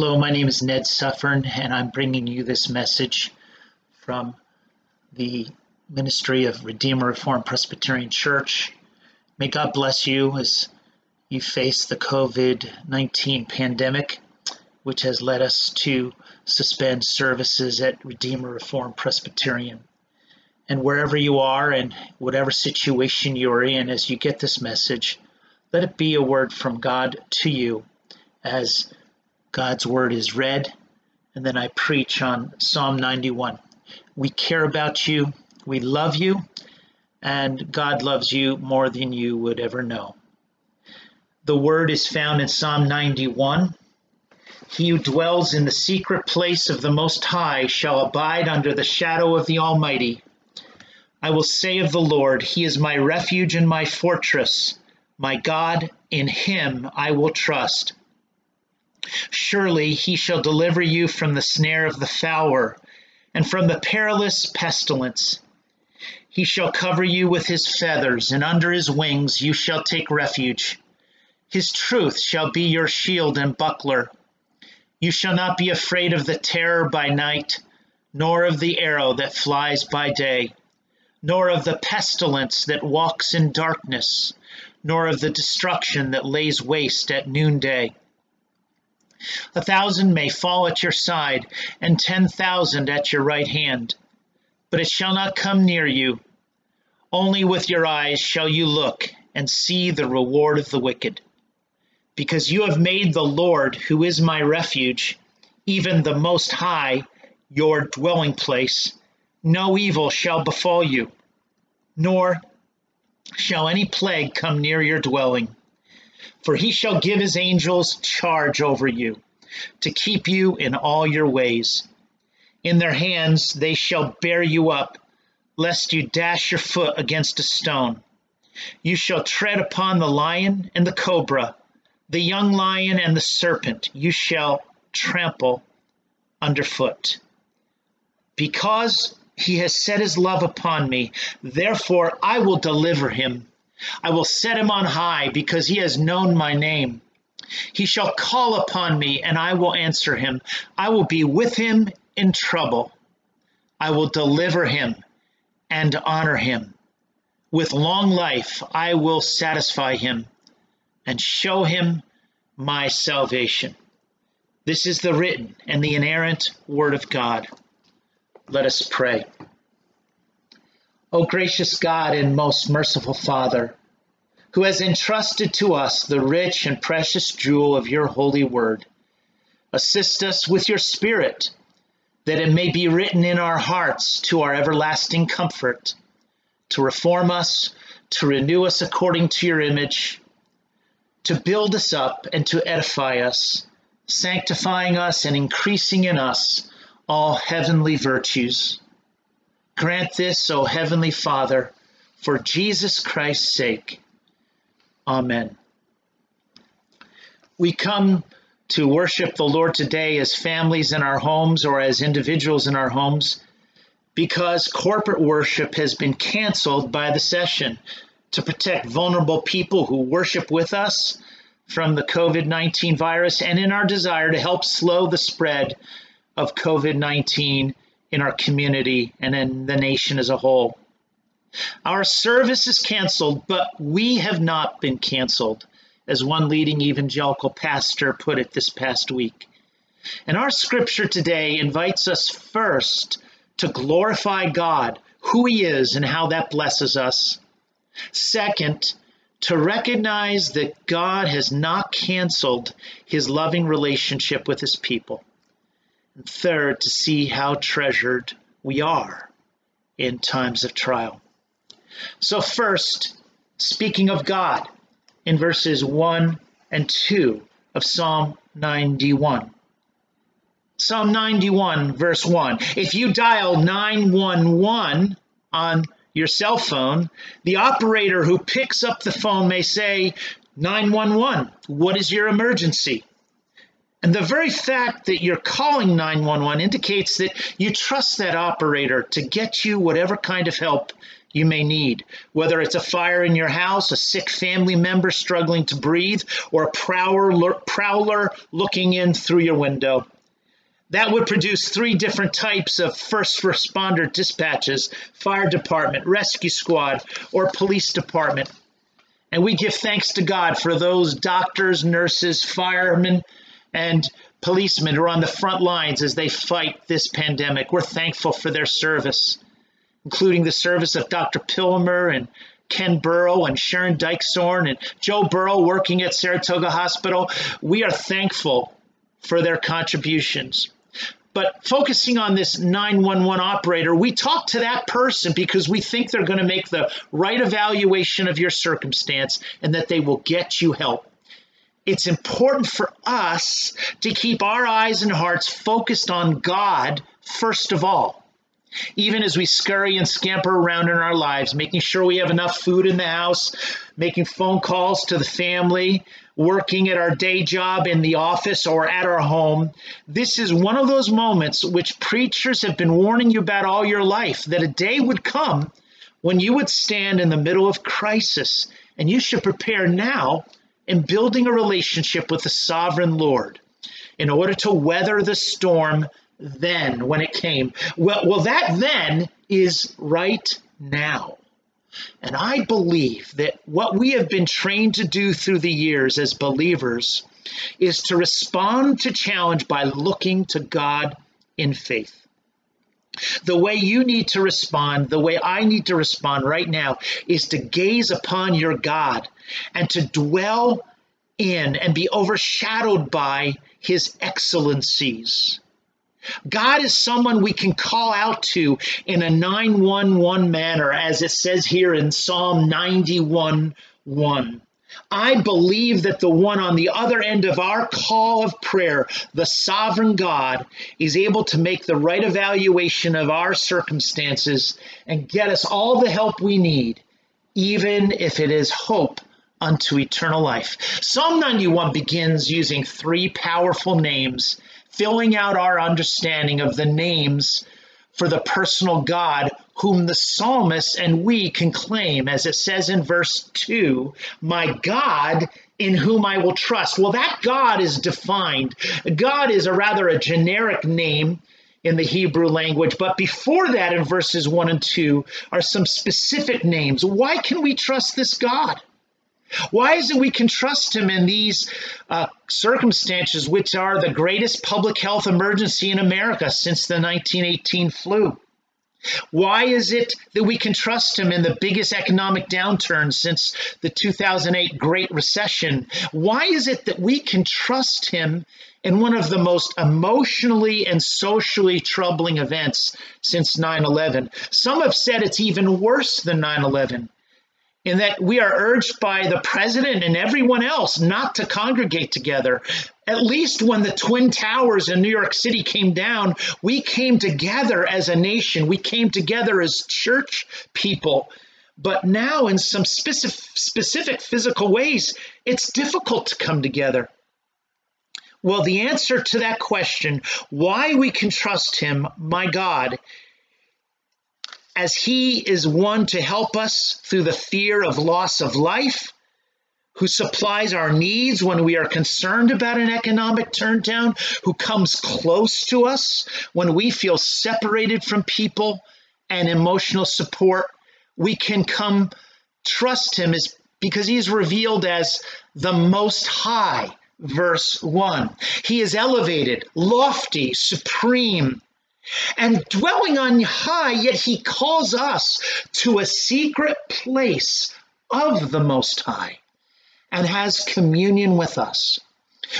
Hello, my name is Ned Suffern, and I'm bringing you this message from the Ministry of Redeemer Reformed Presbyterian Church. May God bless you as you face the COVID 19 pandemic, which has led us to suspend services at Redeemer Reformed Presbyterian. And wherever you are and whatever situation you're in, as you get this message, let it be a word from God to you as God's word is read, and then I preach on Psalm 91. We care about you, we love you, and God loves you more than you would ever know. The word is found in Psalm 91. He who dwells in the secret place of the Most High shall abide under the shadow of the Almighty. I will say of the Lord, He is my refuge and my fortress, my God, in Him I will trust. Surely he shall deliver you from the snare of the fowler and from the perilous pestilence. He shall cover you with his feathers, and under his wings you shall take refuge. His truth shall be your shield and buckler. You shall not be afraid of the terror by night, nor of the arrow that flies by day, nor of the pestilence that walks in darkness, nor of the destruction that lays waste at noonday. A thousand may fall at your side, and ten thousand at your right hand, but it shall not come near you. Only with your eyes shall you look and see the reward of the wicked. Because you have made the Lord, who is my refuge, even the Most High, your dwelling place, no evil shall befall you, nor shall any plague come near your dwelling. For he shall give his angels charge over you, to keep you in all your ways. In their hands they shall bear you up, lest you dash your foot against a stone. You shall tread upon the lion and the cobra, the young lion and the serpent you shall trample underfoot. Because he has set his love upon me, therefore I will deliver him. I will set him on high because he has known my name. He shall call upon me, and I will answer him. I will be with him in trouble. I will deliver him and honor him. With long life I will satisfy him and show him my salvation. This is the written and the inerrant Word of God. Let us pray. O gracious God and most merciful Father, who has entrusted to us the rich and precious jewel of your holy word, assist us with your Spirit, that it may be written in our hearts to our everlasting comfort, to reform us, to renew us according to your image, to build us up and to edify us, sanctifying us and increasing in us all heavenly virtues Grant this, O Heavenly Father, for Jesus Christ's sake. Amen. We come to worship the Lord today as families in our homes or as individuals in our homes because corporate worship has been canceled by the session to protect vulnerable people who worship with us from the COVID 19 virus and in our desire to help slow the spread of COVID 19 in our community and in the nation as a whole. Our service is canceled, but we have not been canceled, as one leading evangelical pastor put it this past week. And our scripture today invites us first to glorify God, who He is, and how that blesses us. Second, to recognize that God has not canceled His loving relationship with His people. And third, to see how treasured we are in times of trial. So, first, speaking of God, in verses 1 and 2 of Psalm 91. Psalm 91, verse 1. If you dial 911 on your cell phone, the operator who picks up the phone may say, 911, what is your emergency? And the very fact that you're calling 911 indicates that you trust that operator to get you whatever kind of help you may need, whether it's a fire in your house, a sick family member struggling to breathe, or a prowler, prowler looking in through your window. That would produce three different types of first responder dispatches fire department, rescue squad, or police department. And we give thanks to God for those doctors, nurses, firemen, and policemen who are on the front lines as they fight this pandemic. We're thankful for their service, including the service of Dr. Pilmer and Ken Burrow and Sharon Dykesorn and Joe Burrow working at Saratoga Hospital. We are thankful for their contributions. But focusing on this 911 operator, we talk to that person because we think they're going to make the right evaluation of your circumstance and that they will get you help. It's important for us to keep our eyes and hearts focused on God first of all. Even as we scurry and scamper around in our lives, making sure we have enough food in the house, making phone calls to the family, working at our day job in the office or at our home. This is one of those moments which preachers have been warning you about all your life that a day would come when you would stand in the middle of crisis and you should prepare now in building a relationship with the sovereign Lord in order to weather the storm then when it came. Well, well that then is right now. And I believe that what we have been trained to do through the years as believers is to respond to challenge by looking to God in faith. The way you need to respond, the way I need to respond right now, is to gaze upon your God and to dwell in and be overshadowed by his excellencies. God is someone we can call out to in a 911 manner, as it says here in Psalm 91 1. I believe that the one on the other end of our call of prayer, the sovereign God, is able to make the right evaluation of our circumstances and get us all the help we need, even if it is hope unto eternal life. Psalm 91 begins using three powerful names filling out our understanding of the names for the personal God whom the psalmist and we can claim, as it says in verse 2, my God in whom I will trust. Well, that God is defined. God is a rather a generic name in the Hebrew language, but before that, in verses 1 and 2, are some specific names. Why can we trust this God? Why is it we can trust him in these uh, circumstances, which are the greatest public health emergency in America since the 1918 flu? Why is it that we can trust him in the biggest economic downturn since the 2008 Great Recession? Why is it that we can trust him in one of the most emotionally and socially troubling events since 9 11? Some have said it's even worse than 9 11 in that we are urged by the president and everyone else not to congregate together. At least when the Twin Towers in New York City came down, we came together as a nation, we came together as church people. But now, in some specific, specific physical ways, it's difficult to come together. Well, the answer to that question, why we can trust Him, my God, as He is one to help us through the fear of loss of life, who supplies our needs when we are concerned about an economic turndown, who comes close to us when we feel separated from people and emotional support. We can come trust Him is because He is revealed as the Most High, verse 1. He is elevated, lofty, supreme, and dwelling on high, yet he calls us to a secret place of the Most High and has communion with us.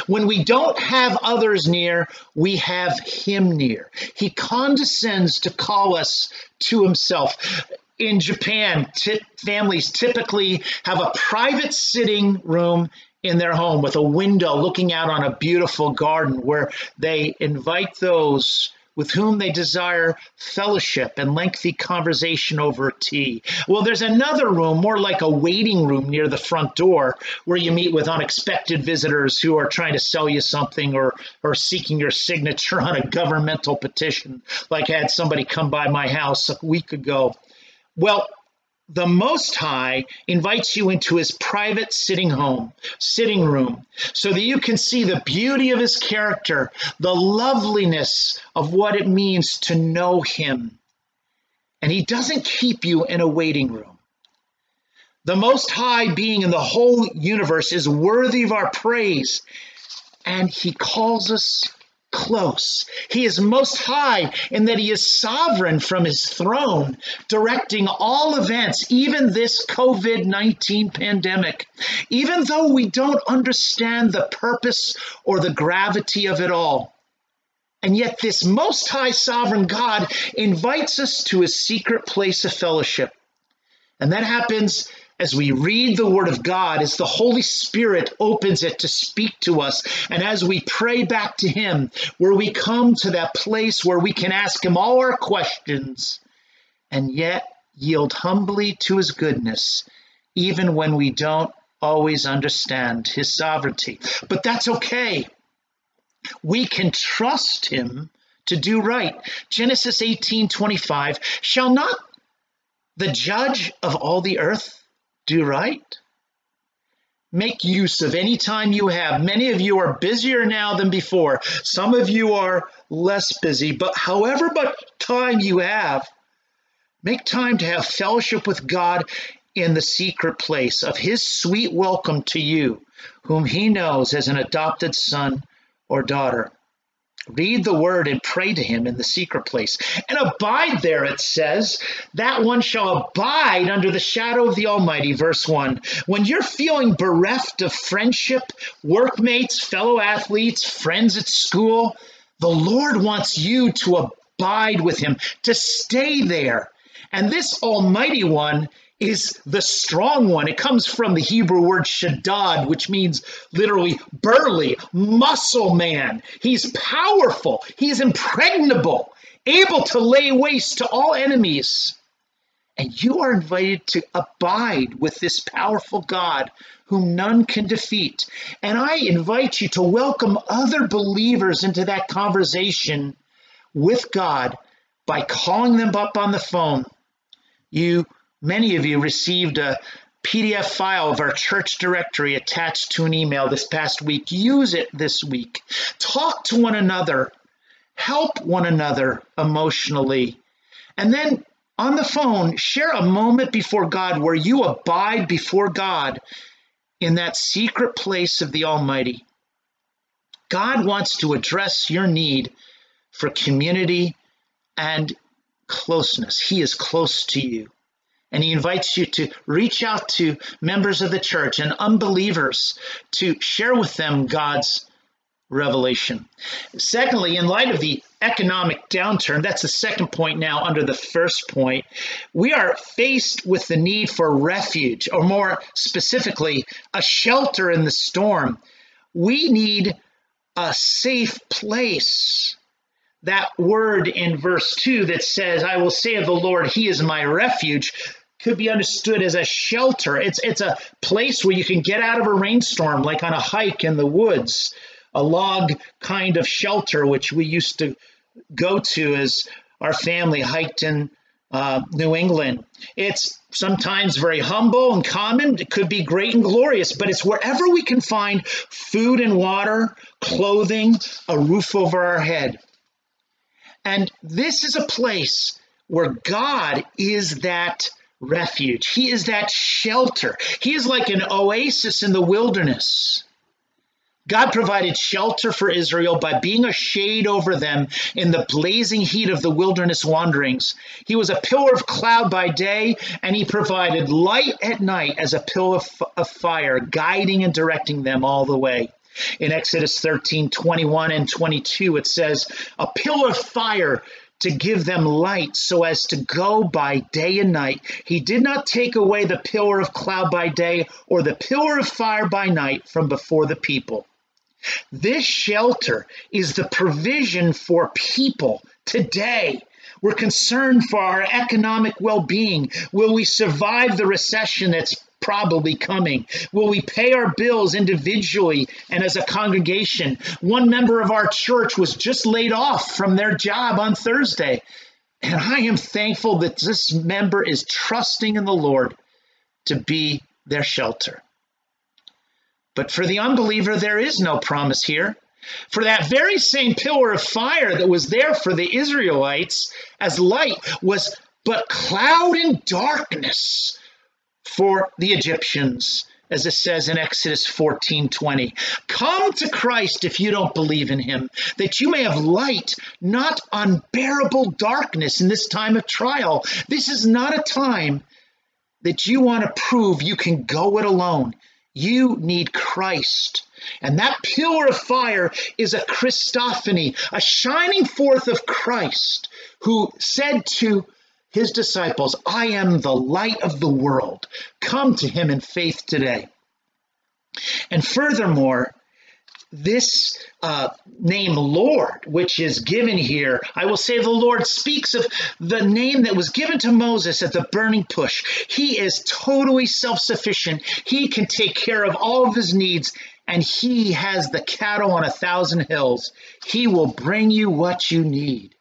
When we don't have others near, we have him near. He condescends to call us to himself. In Japan, t- families typically have a private sitting room in their home with a window looking out on a beautiful garden where they invite those with whom they desire fellowship and lengthy conversation over tea. Well, there's another room, more like a waiting room near the front door, where you meet with unexpected visitors who are trying to sell you something or, or seeking your signature on a governmental petition, like I had somebody come by my house a week ago. Well, the Most High invites you into his private sitting home, sitting room, so that you can see the beauty of his character, the loveliness of what it means to know him. And he doesn't keep you in a waiting room. The Most High being in the whole universe is worthy of our praise, and he calls us close. He is most high in that he is sovereign from his throne, directing all events, even this COVID 19 pandemic. Even though we don't understand the purpose or the gravity of it all. And yet, this most high sovereign God invites us to a secret place of fellowship. And that happens as we read the Word of God, as the Holy Spirit opens it to speak to us, and as we pray back to Him, where we come to that place where we can ask Him all our questions and yet yield humbly to His goodness, even when we don't always understand His sovereignty. But that's okay. We can trust Him to do right. Genesis 18 25 shall not the judge of all the earth do right. Make use of any time you have. Many of you are busier now than before. Some of you are less busy, but however much time you have, make time to have fellowship with God in the secret place of His sweet welcome to you, whom He knows as an adopted son or daughter. Read the word and pray to him in the secret place. And abide there, it says, that one shall abide under the shadow of the Almighty. Verse 1. When you're feeling bereft of friendship, workmates, fellow athletes, friends at school, the Lord wants you to abide with him, to stay there. And this Almighty One is the strong one. It comes from the Hebrew word shaddad, which means literally burly, muscle man. He's powerful, he's impregnable, able to lay waste to all enemies. And you are invited to abide with this powerful God whom none can defeat. And I invite you to welcome other believers into that conversation with God by calling them up on the phone. You Many of you received a PDF file of our church directory attached to an email this past week. Use it this week. Talk to one another. Help one another emotionally. And then on the phone, share a moment before God where you abide before God in that secret place of the Almighty. God wants to address your need for community and closeness. He is close to you. And he invites you to reach out to members of the church and unbelievers to share with them God's revelation. Secondly, in light of the economic downturn, that's the second point now under the first point, we are faced with the need for refuge, or more specifically, a shelter in the storm. We need a safe place that word in verse 2 that says, I will say of the Lord, He is my refuge, could be understood as a shelter. It's it's a place where you can get out of a rainstorm, like on a hike in the woods, a log kind of shelter, which we used to go to as our family hiked in uh, New England. It's sometimes very humble and common. It could be great and glorious, but it's wherever we can find food and water, clothing, a roof over our head. And this is a place where God is that refuge. He is that shelter. He is like an oasis in the wilderness. God provided shelter for Israel by being a shade over them in the blazing heat of the wilderness wanderings. He was a pillar of cloud by day, and he provided light at night as a pillar of fire, guiding and directing them all the way. In Exodus 13 21 and 22, it says, A pillar of fire to give them light so as to go by day and night. He did not take away the pillar of cloud by day or the pillar of fire by night from before the people. This shelter is the provision for people today. We're concerned for our economic well being. Will we survive the recession that's probably coming? Will we pay our bills individually and as a congregation? One member of our church was just laid off from their job on Thursday. And I am thankful that this member is trusting in the Lord to be their shelter. But for the unbeliever, there is no promise here. For that very same pillar of fire that was there for the Israelites as light was but cloud and darkness for the Egyptians, as it says in Exodus 14 20. Come to Christ if you don't believe in him, that you may have light, not unbearable darkness in this time of trial. This is not a time that you want to prove you can go it alone. You need Christ. And that pillar of fire is a Christophany, a shining forth of Christ, who said to his disciples, I am the light of the world. Come to him in faith today. And furthermore, this uh, name Lord, which is given here, I will say the Lord speaks of the name that was given to Moses at the burning bush. He is totally self sufficient. He can take care of all of his needs, and he has the cattle on a thousand hills. He will bring you what you need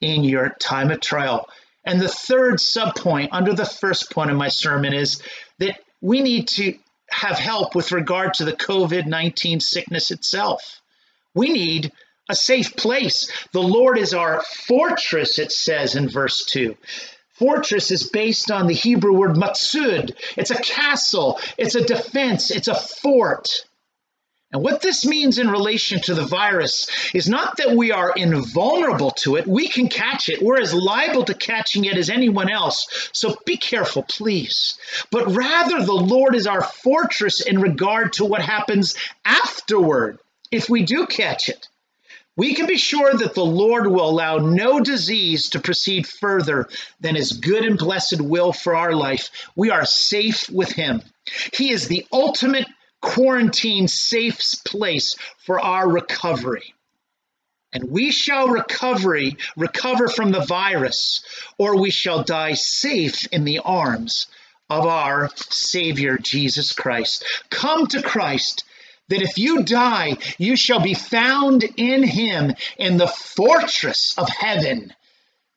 in your time of trial. And the third subpoint under the first point of my sermon is that we need to have help with regard to the COVID 19 sickness itself. We need a safe place. The Lord is our fortress, it says in verse 2. Fortress is based on the Hebrew word matsud. It's a castle, it's a defense, it's a fort. And what this means in relation to the virus is not that we are invulnerable to it. We can catch it. We're as liable to catching it as anyone else. So be careful, please. But rather, the Lord is our fortress in regard to what happens afterward if we do catch it. We can be sure that the Lord will allow no disease to proceed further than his good and blessed will for our life. We are safe with him. He is the ultimate quarantine safe place for our recovery. And we shall recovery, recover from the virus, or we shall die safe in the arms of our Savior Jesus Christ. Come to Christ, that if you die, you shall be found in him in the fortress of heaven,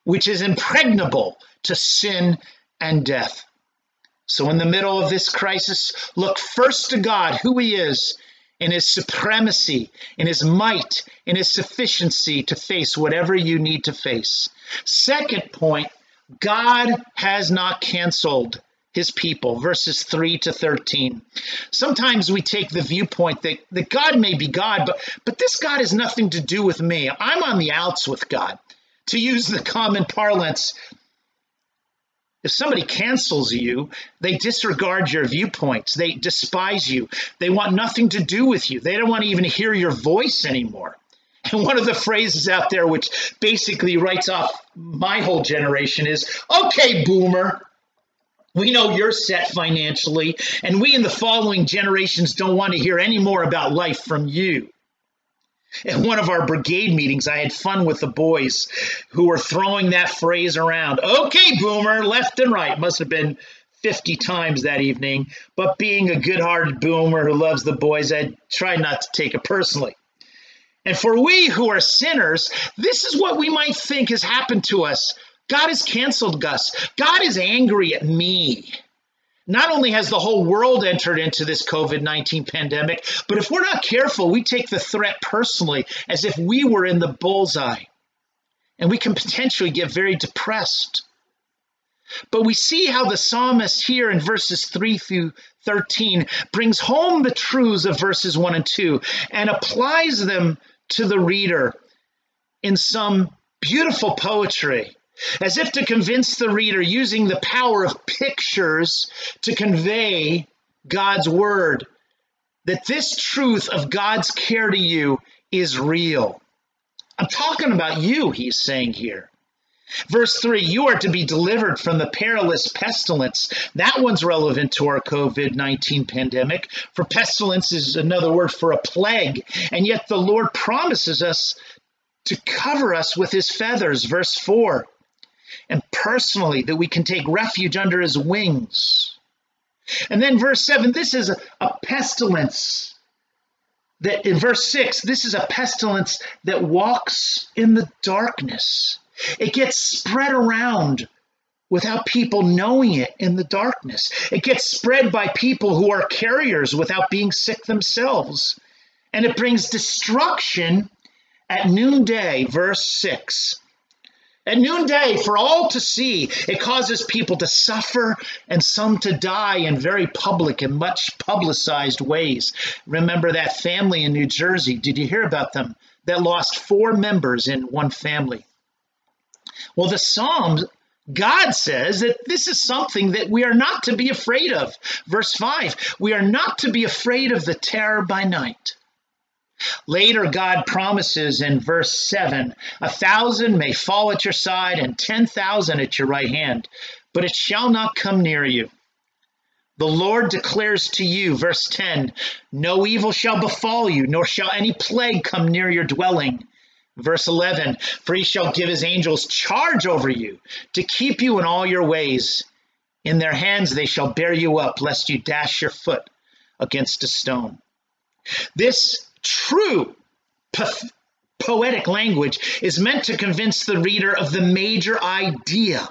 which is impregnable to sin and death. So, in the middle of this crisis, look first to God, who He is, in His supremacy, in His might, in His sufficiency to face whatever you need to face. Second point God has not canceled his people, verses 3 to 13. Sometimes we take the viewpoint that, that God may be God, but, but this God has nothing to do with me. I'm on the outs with God. To use the common parlance, if somebody cancels you, they disregard your viewpoints. They despise you. They want nothing to do with you. They don't want to even hear your voice anymore. And one of the phrases out there, which basically writes off my whole generation, is okay, boomer. We know you're set financially, and we in the following generations don't want to hear any more about life from you. At one of our brigade meetings, I had fun with the boys who were throwing that phrase around. Okay, boomer, left and right. Must have been 50 times that evening. But being a good hearted boomer who loves the boys, I tried not to take it personally. And for we who are sinners, this is what we might think has happened to us. God has canceled us. God is angry at me. Not only has the whole world entered into this COVID 19 pandemic, but if we're not careful, we take the threat personally as if we were in the bullseye. And we can potentially get very depressed. But we see how the psalmist here in verses 3 through 13 brings home the truths of verses 1 and 2 and applies them to the reader in some beautiful poetry as if to convince the reader using the power of pictures to convey God's word that this truth of God's care to you is real. I'm talking about you, he's saying here. Verse 3 You are to be delivered from the perilous pestilence. That one's relevant to our COVID 19 pandemic, for pestilence is another word for a plague. And yet the Lord promises us to cover us with his feathers. Verse 4 and personally that we can take refuge under his wings. And then verse 7 this is a, a pestilence that in verse 6 this is a pestilence that walks in the darkness. It gets spread around without people knowing it in the darkness. It gets spread by people who are carriers without being sick themselves. And it brings destruction at noonday, verse 6. At noonday, for all to see, it causes people to suffer and some to die in very public and much publicized ways. Remember that family in New Jersey? Did you hear about them that lost four members in one family? Well, the Psalms, God says that this is something that we are not to be afraid of. Verse 5 we are not to be afraid of the terror by night Later, God promises in verse 7 a thousand may fall at your side and 10,000 at your right hand, but it shall not come near you. The Lord declares to you, verse 10 No evil shall befall you, nor shall any plague come near your dwelling. Verse 11 For he shall give his angels charge over you to keep you in all your ways. In their hands they shall bear you up, lest you dash your foot against a stone. This true po- poetic language is meant to convince the reader of the major idea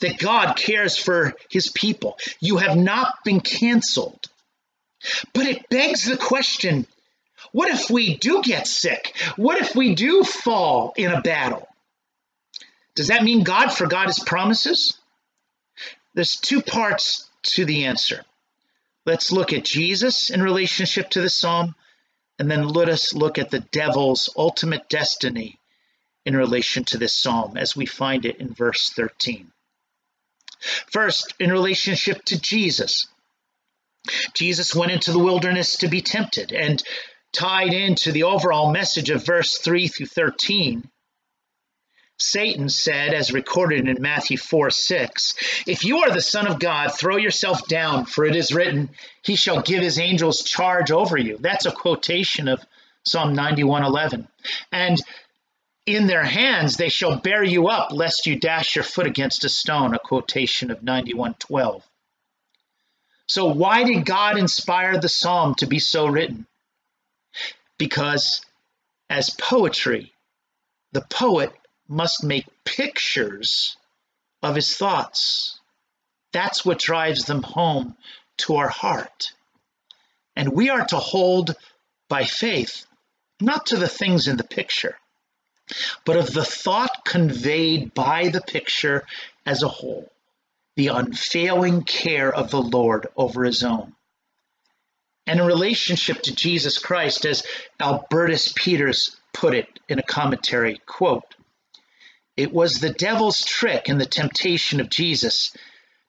that God cares for his people. You have not been canceled. But it begs the question what if we do get sick? What if we do fall in a battle? Does that mean God forgot his promises? There's two parts to the answer. Let's look at Jesus in relationship to the psalm and then let us look at the devil's ultimate destiny in relation to this psalm as we find it in verse 13. First, in relationship to Jesus. Jesus went into the wilderness to be tempted and tied into the overall message of verse 3 through 13 Satan said, as recorded in Matthew 4 6, If you are the Son of God, throw yourself down, for it is written, He shall give His angels charge over you. That's a quotation of Psalm 91 11. And in their hands they shall bear you up, lest you dash your foot against a stone, a quotation of 91 12. So, why did God inspire the psalm to be so written? Because as poetry, the poet must make pictures of his thoughts. That's what drives them home to our heart. And we are to hold by faith, not to the things in the picture, but of the thought conveyed by the picture as a whole, the unfailing care of the Lord over his own. And in relationship to Jesus Christ, as Albertus Pieters put it in a commentary, quote, it was the devil's trick and the temptation of Jesus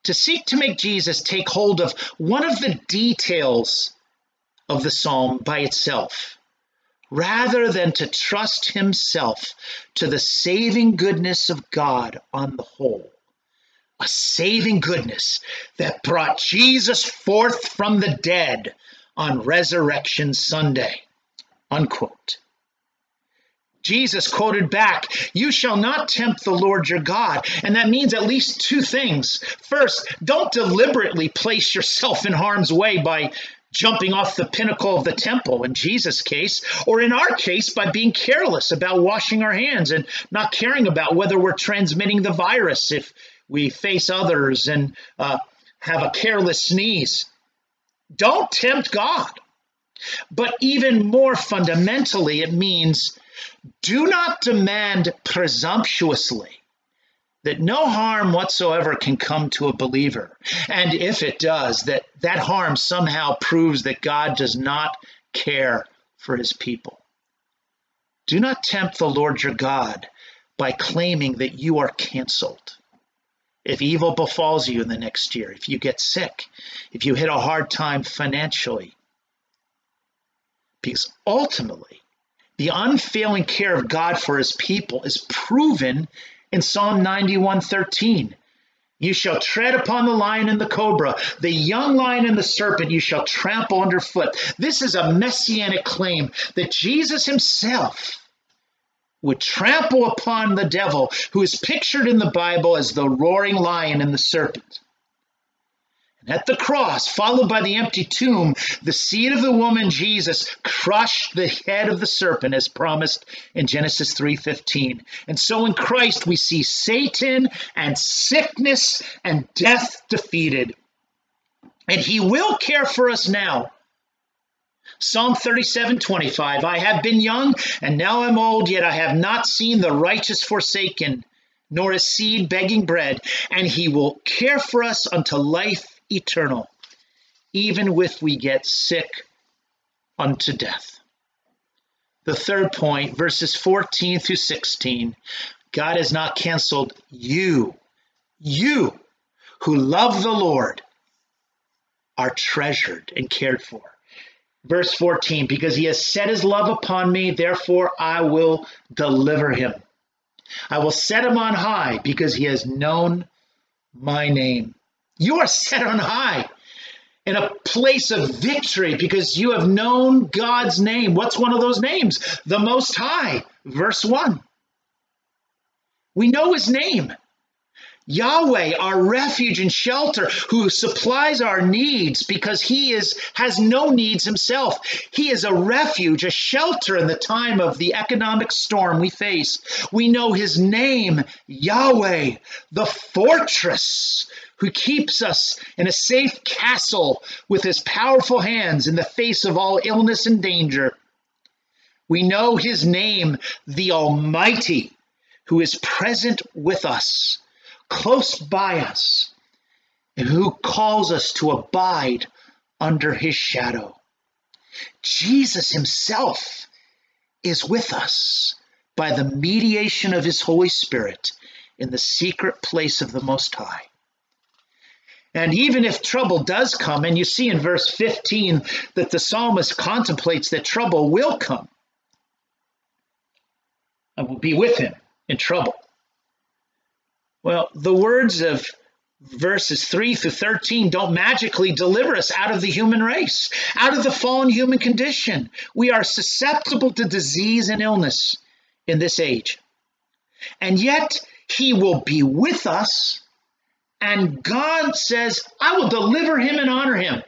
to seek to make Jesus take hold of one of the details of the psalm by itself, rather than to trust himself to the saving goodness of God on the whole. A saving goodness that brought Jesus forth from the dead on Resurrection Sunday. Unquote. Jesus quoted back, You shall not tempt the Lord your God. And that means at least two things. First, don't deliberately place yourself in harm's way by jumping off the pinnacle of the temple in Jesus' case, or in our case, by being careless about washing our hands and not caring about whether we're transmitting the virus if we face others and uh, have a careless sneeze. Don't tempt God. But even more fundamentally, it means do not demand presumptuously that no harm whatsoever can come to a believer. And if it does, that that harm somehow proves that God does not care for his people. Do not tempt the Lord your God by claiming that you are canceled. If evil befalls you in the next year, if you get sick, if you hit a hard time financially, because ultimately the unfailing care of God for his people is proven in Psalm 91:13. You shall tread upon the lion and the cobra, the young lion and the serpent you shall trample underfoot. This is a messianic claim that Jesus himself would trample upon the devil, who is pictured in the Bible as the roaring lion and the serpent. At the cross, followed by the empty tomb, the seed of the woman Jesus crushed the head of the serpent as promised in Genesis 3:15. And so in Christ we see Satan and sickness and death defeated. And he will care for us now. Psalm 37:25 I have been young and now I'm old yet I have not seen the righteous forsaken nor a seed begging bread and he will care for us unto life eternal, even if we get sick unto death. The third point, verses 14 through 16 God has not canceled you. You who love the Lord are treasured and cared for. Verse 14, because he has set his love upon me, therefore I will deliver him. I will set him on high because he has known my name. You are set on high in a place of victory because you have known God's name. What's one of those names? The Most High, verse 1. We know his name. Yahweh, our refuge and shelter, who supplies our needs because he is has no needs himself. He is a refuge, a shelter in the time of the economic storm we face. We know his name, Yahweh, the fortress who keeps us in a safe castle with his powerful hands in the face of all illness and danger. We know his name, the Almighty, who is present with us close by us and who calls us to abide under his shadow. Jesus himself is with us by the mediation of his Holy Spirit in the secret place of the Most High. And even if trouble does come, and you see in verse 15 that the psalmist contemplates that trouble will come, I will be with him in trouble. Well, the words of verses 3 through 13 don't magically deliver us out of the human race, out of the fallen human condition. We are susceptible to disease and illness in this age. And yet, He will be with us, and God says, I will deliver Him and honor Him.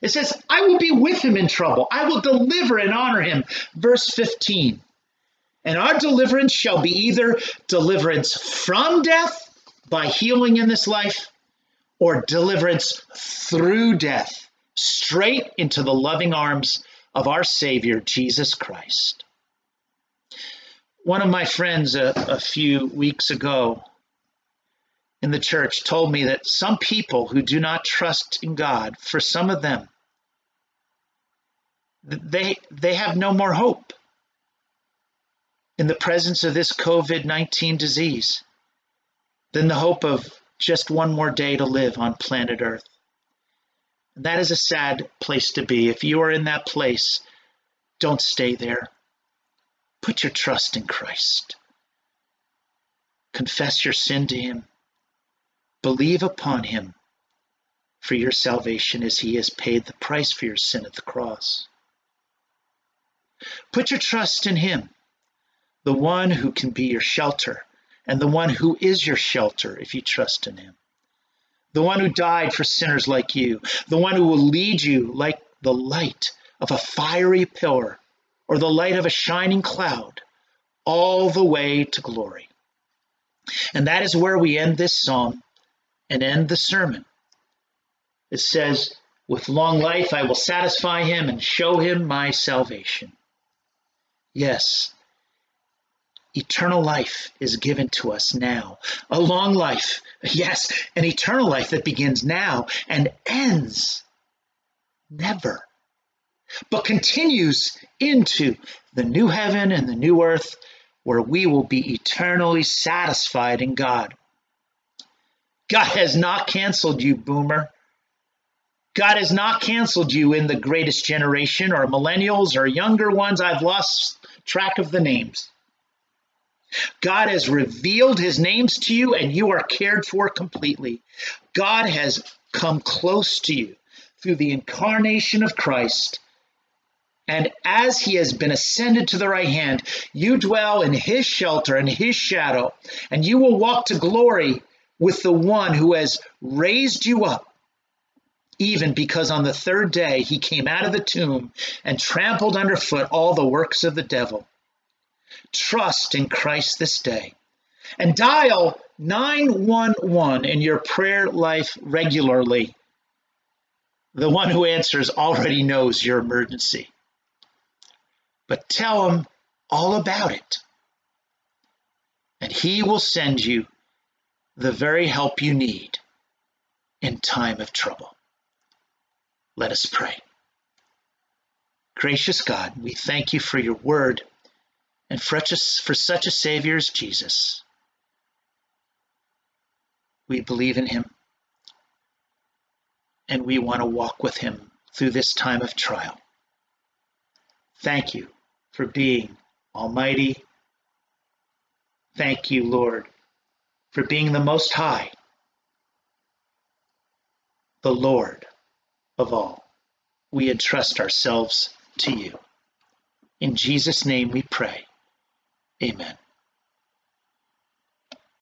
It says, I will be with Him in trouble, I will deliver and honor Him. Verse 15. And our deliverance shall be either deliverance from death by healing in this life or deliverance through death straight into the loving arms of our Savior, Jesus Christ. One of my friends a, a few weeks ago in the church told me that some people who do not trust in God, for some of them, they, they have no more hope in the presence of this COVID 19 disease than the hope of just one more day to live on planet Earth. And That is a sad place to be. If you are in that place, don't stay there. Put your trust in Christ. Confess your sin to Him. Believe upon Him for your salvation as He has paid the price for your sin at the cross. Put your trust in Him the one who can be your shelter, and the one who is your shelter if you trust in him. The one who died for sinners like you, the one who will lead you like the light of a fiery pillar or the light of a shining cloud all the way to glory. And that is where we end this psalm and end the sermon. It says, With long life I will satisfy him and show him my salvation. Yes, eternal life is given to us now. A long life, yes, an eternal life that begins now and ends never, but continues into the new heaven and the new earth where we will be eternally satisfied in God. God has not canceled you, boomer. God has not canceled you in the greatest generation or millennials or younger ones. I've lost track of the names. God has revealed his names to you and you are cared for completely. God has come close to you through the incarnation of Christ. And as he has been ascended to the right hand, you dwell in his shelter and his shadow, and you will walk to glory with the one who has raised you up even because on the third day he came out of the tomb and trampled underfoot all the works of the devil. Trust in Christ this day and dial 911 in your prayer life regularly. The one who answers already knows your emergency. But tell him all about it, and he will send you the very help you need in time of trouble. Let us pray. Gracious God, we thank you for your word and for such a Savior as Jesus. We believe in him and we want to walk with him through this time of trial. Thank you for being almighty. Thank you, Lord, for being the Most High, the Lord of all. We entrust ourselves to you. In Jesus' name we pray. Amen.